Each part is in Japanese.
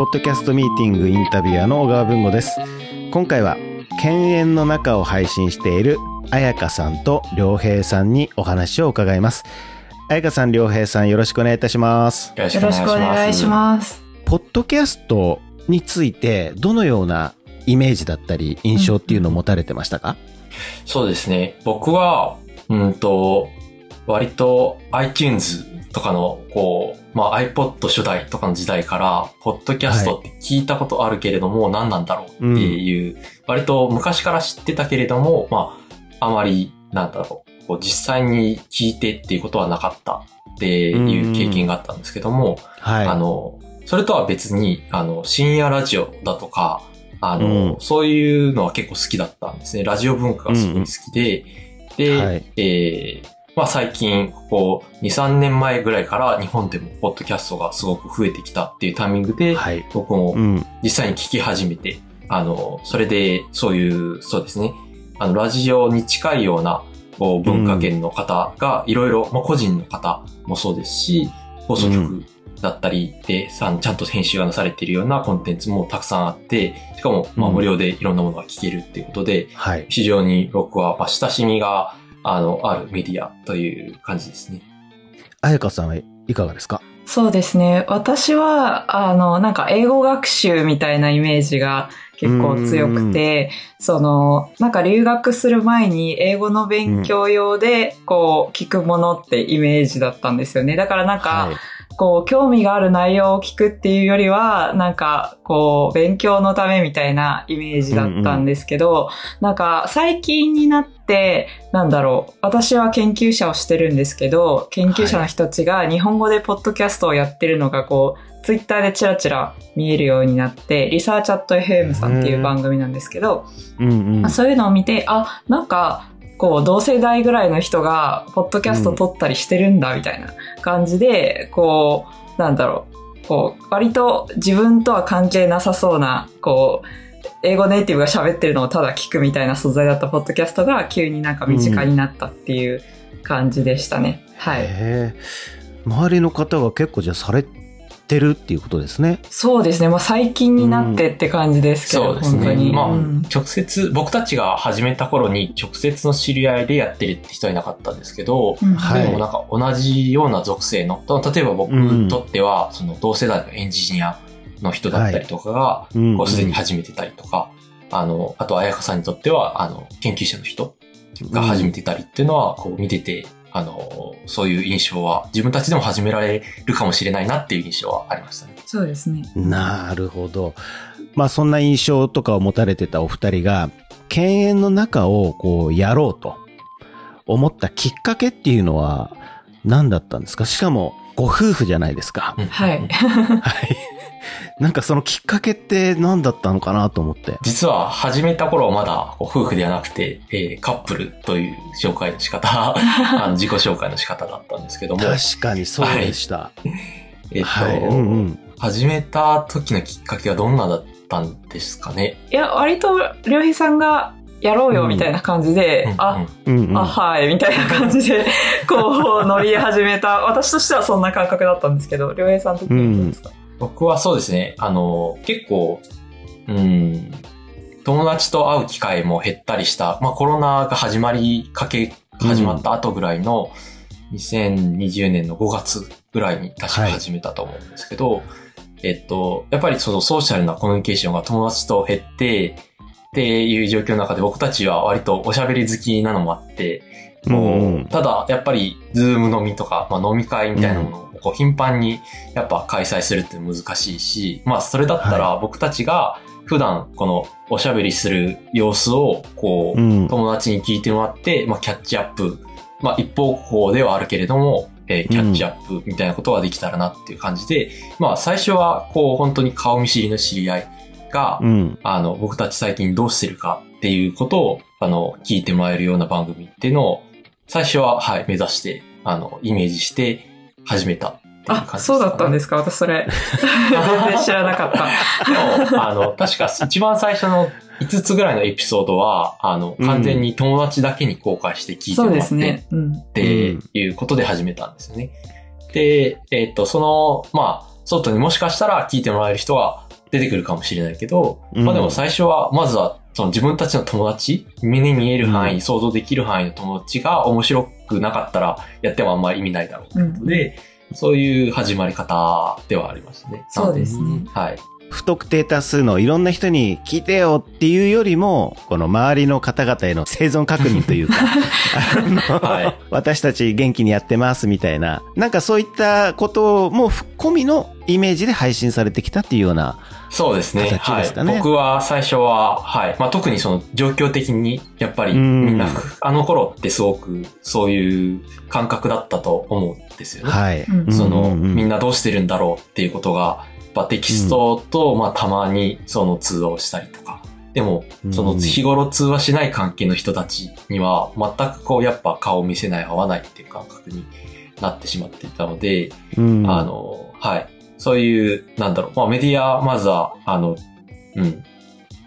ポッドキャストミーティングインタビュアーの小川文吾です。今回は、犬猿の中を配信している彩香さんと良平さんにお話を伺います。彩香さん、良平さん、よろしくお願いいたします。よろしよろしくお願いします。ポッドキャストについて、どのようなイメージだったり、印象っていうのを持たれてましたか、そうですね。僕は、うんと、割と iTunes とかの、こう、まあ iPod 初代とかの時代から、ポッドキャストって聞いたことあるけれども、何なんだろうっていう、割と昔から知ってたけれども、まあ、あまり、なんだろう、こう実際に聞いてっていうことはなかったっていう経験があったんですけども、はい。あの、それとは別に、あの、深夜ラジオだとか、あの、うんそういうのは結構好きだったんですね。ラジオ文化がすごい好きで、で、はいえーまあ最近、ここ2、3年前ぐらいから日本でもポッドキャストがすごく増えてきたっていうタイミングで、はい。僕もうん。実際に聞き始めて、あの、それで、そういう、そうですね、あの、ラジオに近いような、こう、文化圏の方が、いろいろ、まあ、個人の方もそうですし、放送局だったりで、ちゃんと編集がなされているようなコンテンツもたくさんあって、しかも、まあ、うん無料でいろんなものが聞けるっていうことで、はい。非常に僕は、まあ、親しみが、あの、あるメディアという感じですね。彩香さんはいかがですか？そうですね。私は、あの、なんか英語学習みたいなイメージが結構強くて、その、なんか留学する前に英語の勉強用で、こう、聞くものってイメージだったんですよね。だからなんか、はい。こう、興味がある内容を聞くっていうよりは、なんか、こう、勉強のためみたいなイメージだったんですけど、なんか、最近になって、なんだろう、私は研究者をしてるんですけど、研究者の人たちが日本語でポッドキャストをやってるのが、こう、ツイッターでチラチラ見えるようになって、リサーチャット FM さんっていう番組なんですけど、うんうん。そういうのを見て、あ、なんか、こう、同世代ぐらいの人が、ポッドキャスト録ったりしてるんだ、みたいな感じで、こう、なんだろう、こう、割と自分とは関係なさそうな、こう、英語ネイティブが喋ってるのをただ聞くみたいな素材だったポッドキャストが急になんか身近になったっていう感じでしたね。はい。周りの方が結構じゃあされてるっていうことですね。そうですね。まあ最近になってって感じですけど、そうですね。本当に。まあ、うん直接、僕たちが始めた頃に直接の知り合いでやってるって人はいなかったんですけど、うんはいでもなんか同じような属性の、例えば僕にとっては、その同世代のエンジニアの人だったりとかが、うんこうすでに始めてたりとか、あの、あと、彩香さんにとっては、あの、研究者の人が始めてたりっていうのは、こう見てて、あの、そういう印象は、自分たちでも始められるかもしれないなっていう印象はありましたね。そうですね。なるほど。まあそんな印象とかを持たれてたお二人が、犬猿の中をこうやろうと思ったきっかけっていうのは何だったんですか？しかもご夫婦じゃないですか。うんはい。はい。なんかそのきっかけって何だったのかなと思って。実は始めた頃はまだ夫婦ではなくて、えーカップルという紹介の仕方、あの自己紹介の仕方だったんですけども、確かにそうでした。えっと、はい。うんうん。始めた時のきっかけはどんなだったんですかね？いや、割と、りょうへいさんがやろうよみたいな感じで、うんあ、うんうん。あ、はい、みたいな感じで、こう、乗り始めた。私としてはそんな感覚だったんですけど、りょうへいさん的にはどうですか、僕はそうですね、あの、結構、うん、友達と会う機会も減ったりした、まあコロナが始まりかけ、始まった後ぐらいの、2020年の5月ぐらいに確か始めたと思うんですけど、えっと、やっぱりそのソーシャルなコミュニケーションが友達と減って、っていう状況の中で僕たちは割とおしゃべり好きなのもあって、もう、うんうんただやっぱりズーム飲みとか、まあ、飲み会みたいなものをこう頻繁にやっぱ開催するって難しいし、まあそれだったら僕たちが普段このおしゃべりする様子をこう、うん。友達に聞いてもらって、まあキャッチアップ、まあ一方向ではあるけれども、えーキャッチアップみたいなことができたらなっていう感じで、まあ最初はこう本当に顔見知りの知り合いが、うん。あの、僕たち最近どうしてるかっていうことを、あの、聞いてもらえるような番組っていうのを、最初は、はい、目指して、あの、イメージして始めたっていう感じです、あ、そうだったんですすか？私それ。全然知らなかった。あの、確か一番最初の5つぐらいのエピソードは、あの、完全に友達だけに公開して聞いてそうもらって、ですね。うん。っていうことで始めたんですよね。で、えっ、と、その、まあ、外にもしかしたら聞いてもらえる人が出てくるかもしれないけど、うんまあでも最初は、まずは、その自分たちの友達、目に見える範囲、うん想像できる範囲の友達が面白くなかったら、やってもあんまり意味ないだろうということで、そういう始まり方ではありますね。そうですね。はい。不特定多数のいろんな人に聞いてよっていうよりも、この周りの方々への生存確認というか、はい 私たち元気にやってますみたいな、なんかそういったことも込みのイメージで配信されてきたっていうような、そうですね。形ですかねはい。僕は最初は、はい。まあ特にその状況的に、やっぱりうんみんな、あの頃ってすごくそういう感覚だったと思うんですよね。はい。うんその、みんなどうしてるんだろうっていうことが、やっぱテキストと、まあたまにその通話をしたりとか。でも、その日頃通話しない関係の人たちには、全くこうやっぱ顔を見せない、合わないっていう感覚になってしまっていたので、うんあの、はい。そういう、なんだろう、まあメディア、まずは、あの、うん、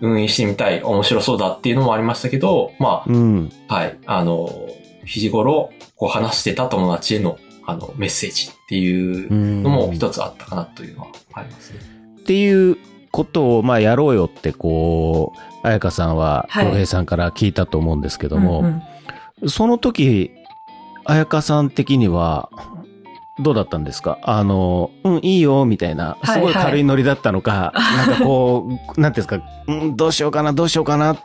運営してみたい、面白そうだっていうのもありましたけど、まうん。あ、はい。あの、日頃、こう話してた友達への、あの、メッセージっていうのも一つあったかなというのはありますね。っていうことを、まあ、やろうよって、こう、彩香さんは、はい洋平さんから聞いたと思うんですけども、うんうんその時、彩香さん的には、どうだったんですか？あの、うん、いいよ、みたいな、はいすごい軽いノリだったのか、なんかこう、なんていうんですか、うん、どうしようかな、どうしようかな、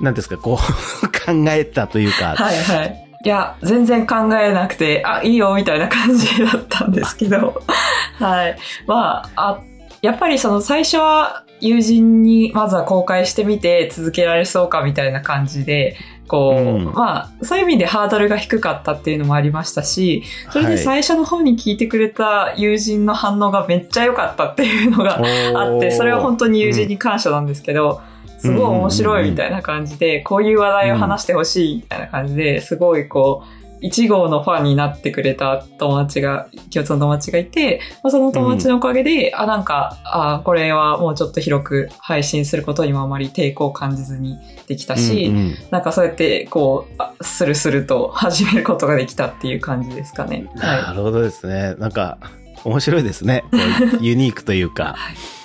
なんですか、こう、考えたというか、はいはい。いや、全然考えなくて、あ、いいよ、みたいな感じだったんですけど。はい。まあ、あ、やっぱりその最初は友人にまずは公開してみて続けられそうかみたいな感じで、こう、うん。まあ、そういう意味でハードルが低かったっていうのもありましたし、それで最初の方に聞いてくれた友人の反応がめっちゃ良かったっていうのがあって、それは本当に友人に感謝なんですけど、すごい面白いみたいな感じで、こういう話題を話してほしいみたいな感じで、すごいこう、一号のファンになってくれた友達が、共通の友達がいて、まあその友達のおかげで、あ、なんか、あ、これはもうちょっと広く配信することにもあまり抵抗を感じずにできたし、うんうんなんかそうやって、こうあ、スルスルと始めることができたっていう感じですかね。はなるほどですね。なんか、面白いですね。ユニークというか。はい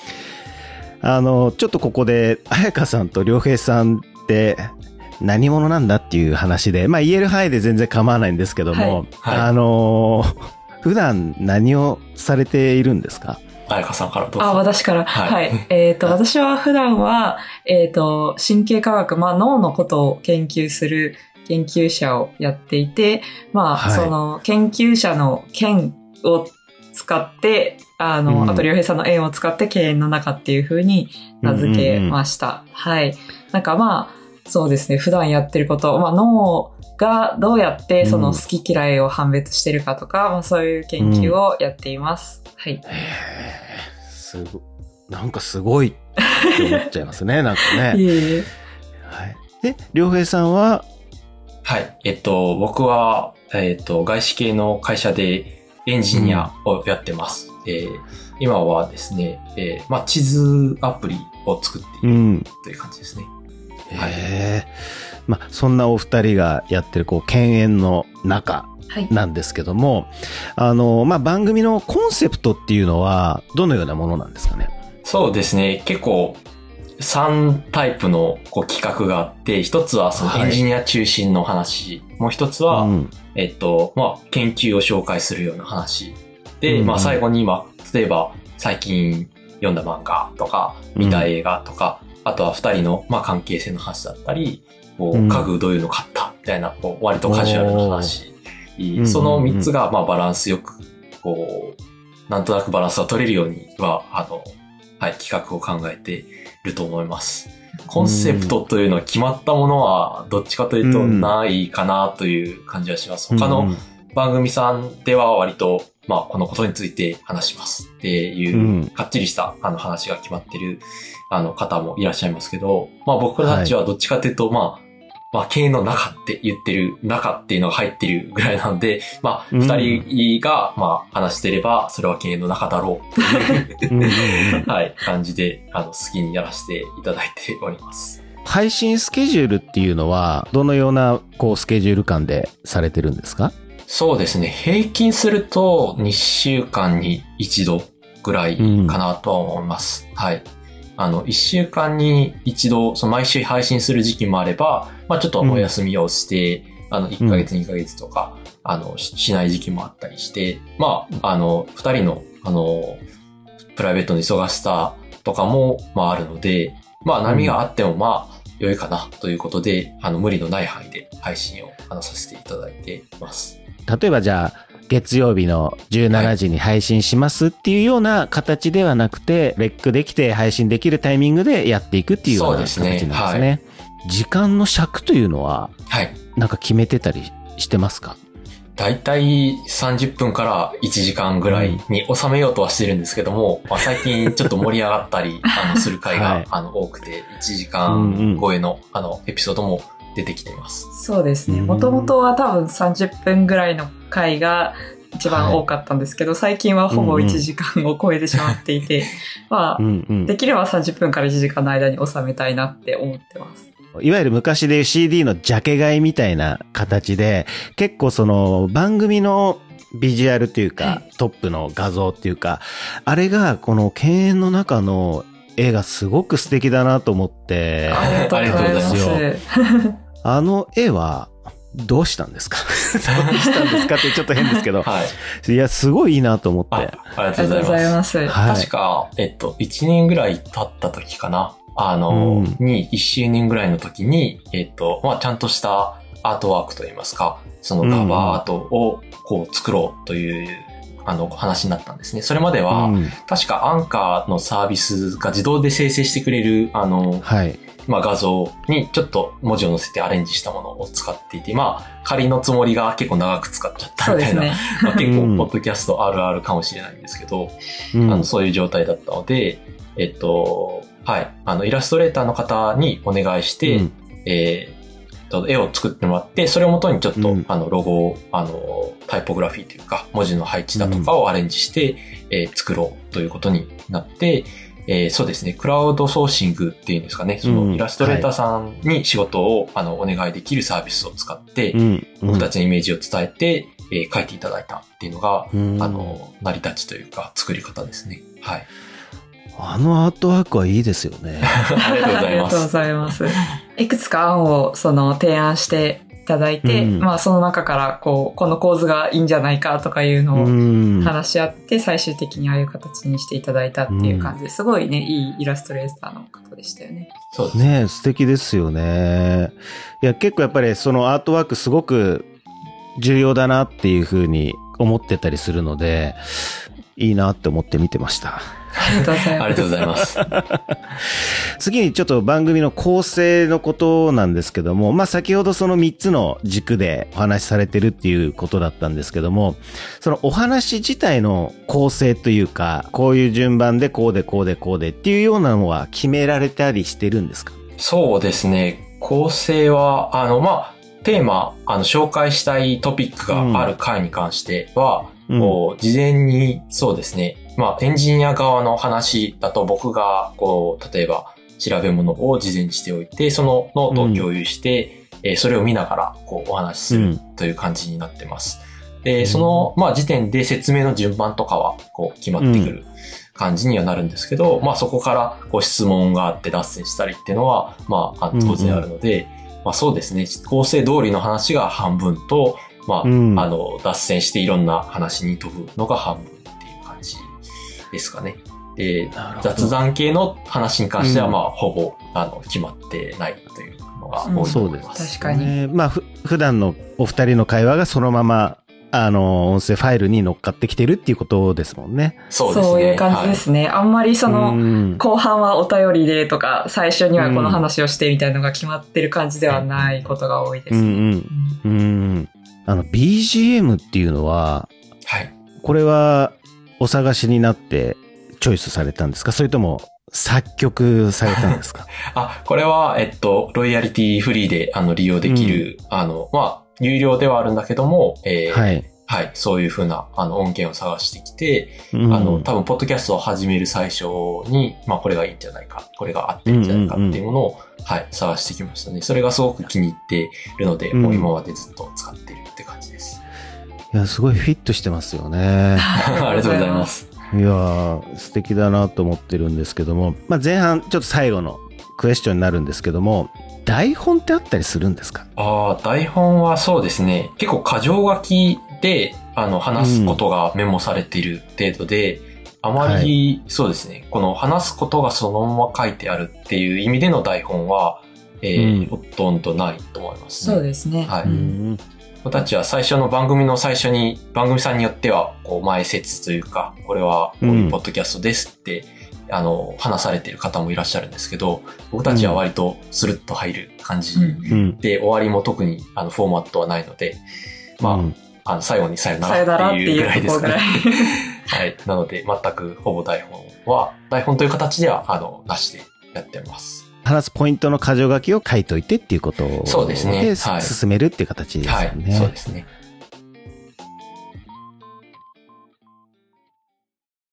あの、ちょっとここで、彩香さんと良平さんって、何者なんだっていう話で、まあ言える範囲で全然構わないんですけども、はいはいあのー 普段何をされているんですか？彩香さんからどうぞ。あ、私から？ははいい。えっ、と、私は普段は、えっ、と、神経科学、まあ脳のことを研究する研究者をやっていて、まあ、はいその研究者の剣を使って、あの、うんあと良平さんの縁を使って経営の中っていう風に名付けました。はい。なんかまあ、そうですね、普段やってること、まあ脳がどうやってその好き嫌いを判別してるかとか、まあそういう研究をやっています。はい。へーすご、なんかすごいって思っちゃいますね、なんかね。いえいえ。はい。で、良平さんは、はい。えっと、僕は、えっと、外資系の会社でエンジニアをやってます。えー今はですね、えーまあ、地図アプリを作っているうん。という感じですね。へはいえ。まあ、そんなお二人がやってる、こう、犬猿の中はい。なんですけども、あの、まあ、番組のコンセプトっていうのは、どのようなものなんですかね？そうですね。結構、3タイプのこう企画があって、一つはそのはいエンジニア中心の話、もう一つは、うん。えっと、まあ、研究を紹介するような話。で、うんまあ、最後に今、例えば、最近読んだ漫画とか、見た映画とか、あとは二人の、まあ、関係性の話だったり、こう家具どういうの買ったみたいな、こう、割とカジュアルな話。ーその三つが、まあ、バランスよく、こう、なんとなくバランスが取れるようには、あの、はい、企画を考えていると思います。コンセプトというのは決まったものは、どっちかというとうんないかなという感じはします。他の番組さんでは割と、まあ、このことについて話しますっていう、うん。かっちりしたあの話が決まってるあの方もいらっしゃいますけど、まあ僕たちはどっちかというと、まあ、まあ、経営の中って言ってる、中っていうのが入ってるぐらいなので、まあ、うん。二人が、まあ、話してれば、それは経営の中だろうっていう、はい、感じで、あの、好きにやらせていただいております。配信スケジュールっていうのは、どのような、こう、スケジュール感でされてるんですか？そうですね。平均すると2週間に一度ぐらいかなとは思います。はい。あの、一週間に一度、その毎週配信する時期もあれば、まあちょっとお休みをして、あの、1ヶ月、2ヶ月とか、あの、ししない時期もあったりして、まあ、あの、二人の、あの、プライベートの忙しさとかも、まああるので、まあ波があってもまあ良いかなということで、あの、無理のない範囲で配信を、あの、させていただいています。例えばじゃあ、月曜日の17時に配信しますっていうような形ではなくて、レックできて配信できるタイミングでやっていくっていうような形そうですね。すね。時間の尺というのは、はい。なんか決めてたりしてますか？だいたい30分から1時間ぐらいに収めようとはしてるんですけども、まあ、最近ちょっと盛り上がったり、あの、する回が、はい。あの、多くて、1時間超えの、あの、エピソードも出てきています。そうですね。うんもともとは多分30分ぐらいの回が一番多かったんですけど、最近はほぼうんうん1時間を超えてしまっていて、まあう、んうんできれば30分から1時間の間に収めたいなって思ってます。いわゆる昔でいう CD のジャケ買いみたいな形で、結構その番組のビジュアルというか、はいトップの画像っていうか、あれがこの犬猿の中の絵がすごく素敵だなと思って、ありがとうございます。あの絵はどうしたんですか？どうしたんですかってちょっと変ですけど、はい。いや、すごいいいなと思って。あ、ありがとうございま。すす。はい確か、えっと、1年ぐらい経った時かな？あの、うんに、1周年ぐらいの時に、えっと、まあ、ちゃんとしたアートワークといいますか、そのカバーアートをこう作ろうという、あの、話になったんですね。それまでは、うん確かアンカーのサービスが自動で生成してくれる、あの、はい。まあ、画像にちょっと文字を載せてアレンジしたものを使っていて、まあ、仮のつもりが結構長く使っちゃったみたいな、ね。まあ、結うん。構、ポッドキャストあるあるかもしれないんですけど、うん。あの、そういう状態だったので、えっと、はい、あの、イラストレーターの方にお願いして、うん。え絵を作ってもらって、それをもとにちょっと、うん。あの、ロゴを、あの、タイポグラフィーというか、文字の配置だとかをアレンジして、えー作ろうということになって、えーそうですね、クラウドソーシングっていうんですかね、そうんのイラストレーターさんに仕事を、あの、お願いできるサービスを使って、うん。うん僕たちのイメージを伝えて、えー書いていただいたっていうのが、うんあの、成り立ちというか、作り方ですね。はい。あのアートワークはいいですよね。ありがとうございまありがとうごす。ざいます。いくつか案をその提案していただいて、うんまあその中からこう、この構図がいいんじゃないかとかいうのをうん。話し合って最終的にああいう形にしていただいたっていう感じですごいね、いいイラストレーターの方でしたよね。そうです。ねえ素敵ですよね。いや、結構やっぱりそのアートワークすごく重要だなっていうふうに思ってたりするので、いいなって思って見てました。ありがとうございます。ありがとうございます。次にちょっと番組の構成のことなんですけども、まあ先ほどその3つの軸でお話しされてるっていうことだったんですけども、そのお話自体の構成というか、こういう順番でこうでこうでこうでっていうようなのは決められたりしてるんですか？そうですね。構成は、あの、まあ、テーマ、あの、紹介したいトピックがある回に関しては、うんこう、事前に、そうですね。まあ、エンジニア側の話だと僕が、こう、例えば、調べ物を事前にしておいて、そのノートを共有して、えーそれを見ながら、こう、お話しするうんという感じになってます。で、その、まあ、時点で説明の順番とかは、こう、決まってくる感じにはなるんですけど、まあ、そこから、こう、質問があって脱線したりっていうのは、まあ、当然あるので、まあ、そうですね。構成通りの話が半分と、まあ、うんあの、脱線していろんな話に飛ぶのが半分ですかね。で、雑談系の話に関しては、うんまあ、ほぼ、あの、決まってないというのが多いとそうです思います。確かにねまあ、ふ、普段のお二人の会話がそのまま、あの、音声ファイルに乗っかってきてるっていうことですもんね。そうですね。いう感じですね。あんまりその、うん後半はお便りでとか、最初にはこの話をしてみたいなのが決まってる感じではないことが多いです。うんうん。うんうん。あの、BGM っていうのは、はい。はい。これはお探しになってチョイスされたんですか？それとも作曲されたんですか？あ、これは、えっと、ロイヤリティフリーで、あの、利用できる、あの、まあ、有料ではあるんだけども、えーはい。はい、そういうふうな、あの、音源を探してきて、うんあの、多分、ポッドキャストを始める最初に、まあ、これがいいんじゃないか、これが合ってるんじゃないかっていうものを、はい、探してきましたね。それがすごく気に入っているので、うんもう今までずっと使っているって感じです。いや、すごいフィットしてますよね。ありがとうございます。えいやー、素敵だなと思ってるんですけども、まあ、前半、ちょっと最後のクエスチョンになるんですけども、台本ってあったりするんですか？ああ、台本はそうですね。結構箇条書きで、あの、話すことがメモされている程度で、あまり、そうですね、この話すことがそのまま書いてあるっていう意味での台本は、えーうんほとんどないと思います、ね。そうですね。はい。うん僕たちは最初の番組の最初に、番組さんによっては、こう、前説というか、これは、こういうポッドキャストですって、あの、話されている方もいらっしゃるんですけど、僕たちは割とスルッと入る感じうんうん。で、終わりも特に、あの、フォーマットはないので、まあ、うんあの、最後にさよならってていううぐらいですかね。はい。なので、全くほぼ台本は、台本という形では、あの、なしでやってます。話すポイントの箇条書きを書いといてっていうことそうですねではい進めるっていう形ですはい。よね。そうですね。